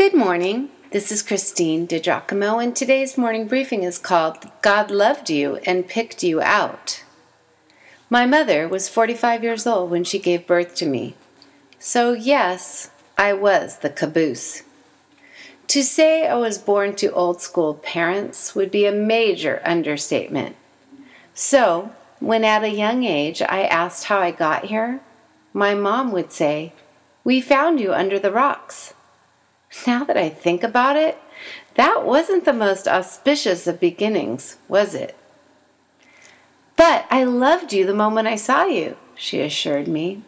Good morning. This is Christine DiGiacomo, and today's morning briefing is called God Loved You and Picked You Out. My mother was 45 years old when she gave birth to me. So, yes, I was the caboose. To say I was born to old school parents would be a major understatement. So, when at a young age I asked how I got here, my mom would say, We found you under the rocks. Now that I think about it, that wasn't the most auspicious of beginnings, was it? But I loved you the moment I saw you, she assured me.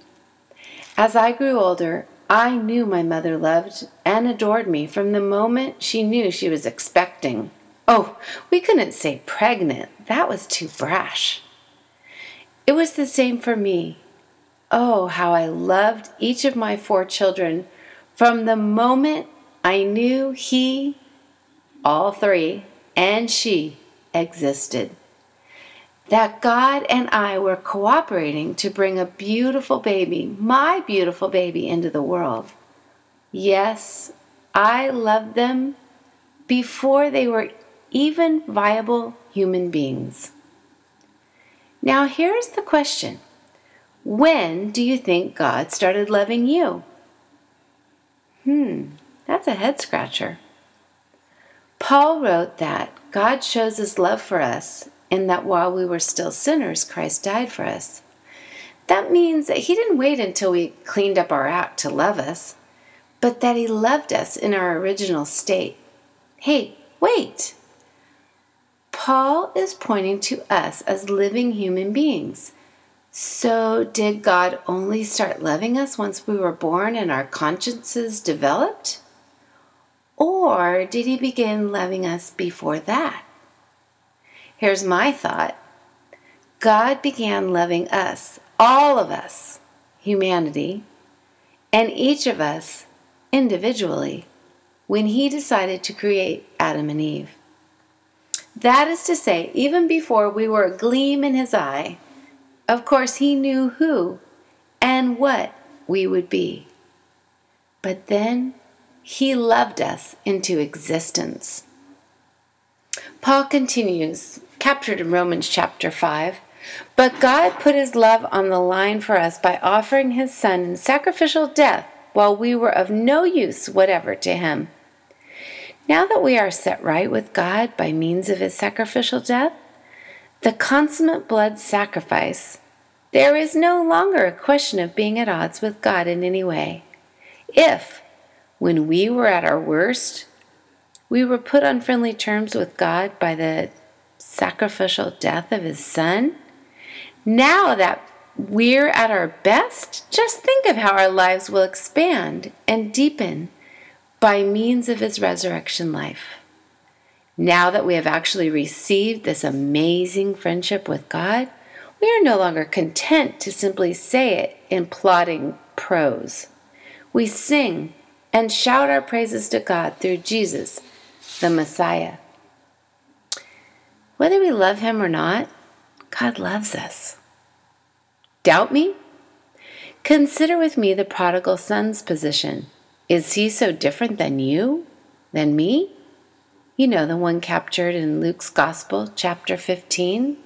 As I grew older, I knew my mother loved and adored me from the moment she knew she was expecting. Oh, we couldn't say pregnant, that was too brash. It was the same for me. Oh, how I loved each of my four children from the moment I knew he, all three, and she existed. That God and I were cooperating to bring a beautiful baby, my beautiful baby, into the world. Yes, I loved them before they were even viable human beings. Now, here's the question When do you think God started loving you? Hmm, that's a head scratcher. Paul wrote that God shows his love for us in that while we were still sinners, Christ died for us. That means that he didn't wait until we cleaned up our act to love us, but that he loved us in our original state. Hey, wait! Paul is pointing to us as living human beings. So, did God only start loving us once we were born and our consciences developed? Or did he begin loving us before that? Here's my thought God began loving us, all of us, humanity, and each of us individually, when he decided to create Adam and Eve. That is to say, even before we were a gleam in his eye, of course, he knew who and what we would be. But then he loved us into existence. Paul continues, captured in Romans chapter 5. But God put his love on the line for us by offering his Son in sacrificial death while we were of no use whatever to him. Now that we are set right with God by means of his sacrificial death, the consummate blood sacrifice, there is no longer a question of being at odds with God in any way. If, when we were at our worst, we were put on friendly terms with God by the sacrificial death of his Son, now that we're at our best, just think of how our lives will expand and deepen by means of his resurrection life. Now that we have actually received this amazing friendship with God, we are no longer content to simply say it in plodding prose. We sing and shout our praises to God through Jesus, the Messiah. Whether we love him or not, God loves us. Doubt me? Consider with me the prodigal son's position. Is he so different than you, than me? You know, the one captured in Luke's Gospel, chapter 15.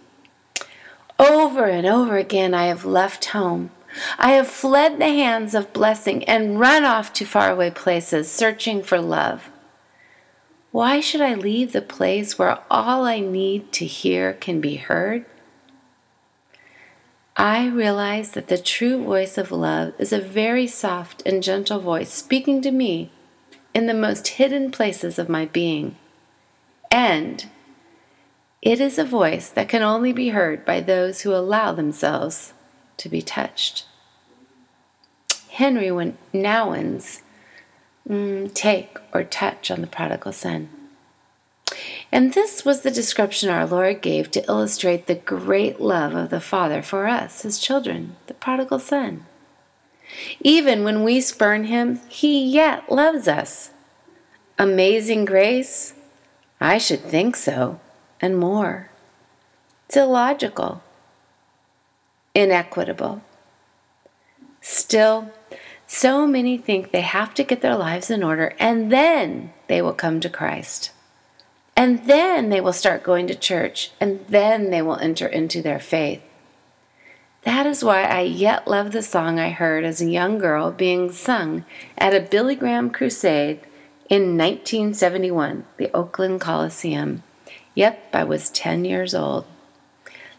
Over and over again, I have left home. I have fled the hands of blessing and run off to faraway places, searching for love. Why should I leave the place where all I need to hear can be heard? I realize that the true voice of love is a very soft and gentle voice speaking to me in the most hidden places of my being. And it is a voice that can only be heard by those who allow themselves to be touched. Henri Nouwen's mm, take or touch on the prodigal son. And this was the description our Lord gave to illustrate the great love of the Father for us, his children, the prodigal Son. Even when we spurn him, he yet loves us. Amazing grace? I should think so, and more. It's illogical, inequitable. Still, So many think they have to get their lives in order and then they will come to Christ. And then they will start going to church and then they will enter into their faith. That is why I yet love the song I heard as a young girl being sung at a Billy Graham crusade in 1971, the Oakland Coliseum. Yep, I was 10 years old.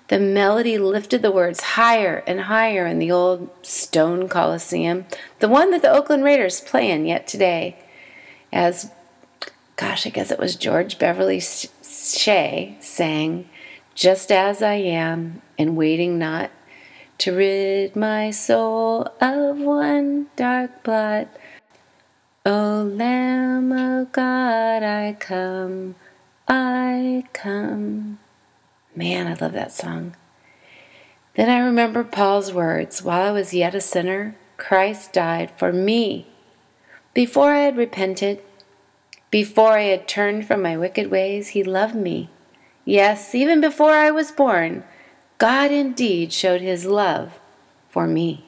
The melody lifted the words higher and higher in the old stone coliseum, the one that the Oakland Raiders play in yet today. As, gosh, I guess it was George Beverly Shea sang, Just as I am, and waiting not to rid my soul of one dark blot. O Lamb of God, I come, I come. Man, I love that song. Then I remember Paul's words While I was yet a sinner, Christ died for me. Before I had repented, before I had turned from my wicked ways, He loved me. Yes, even before I was born, God indeed showed His love for me.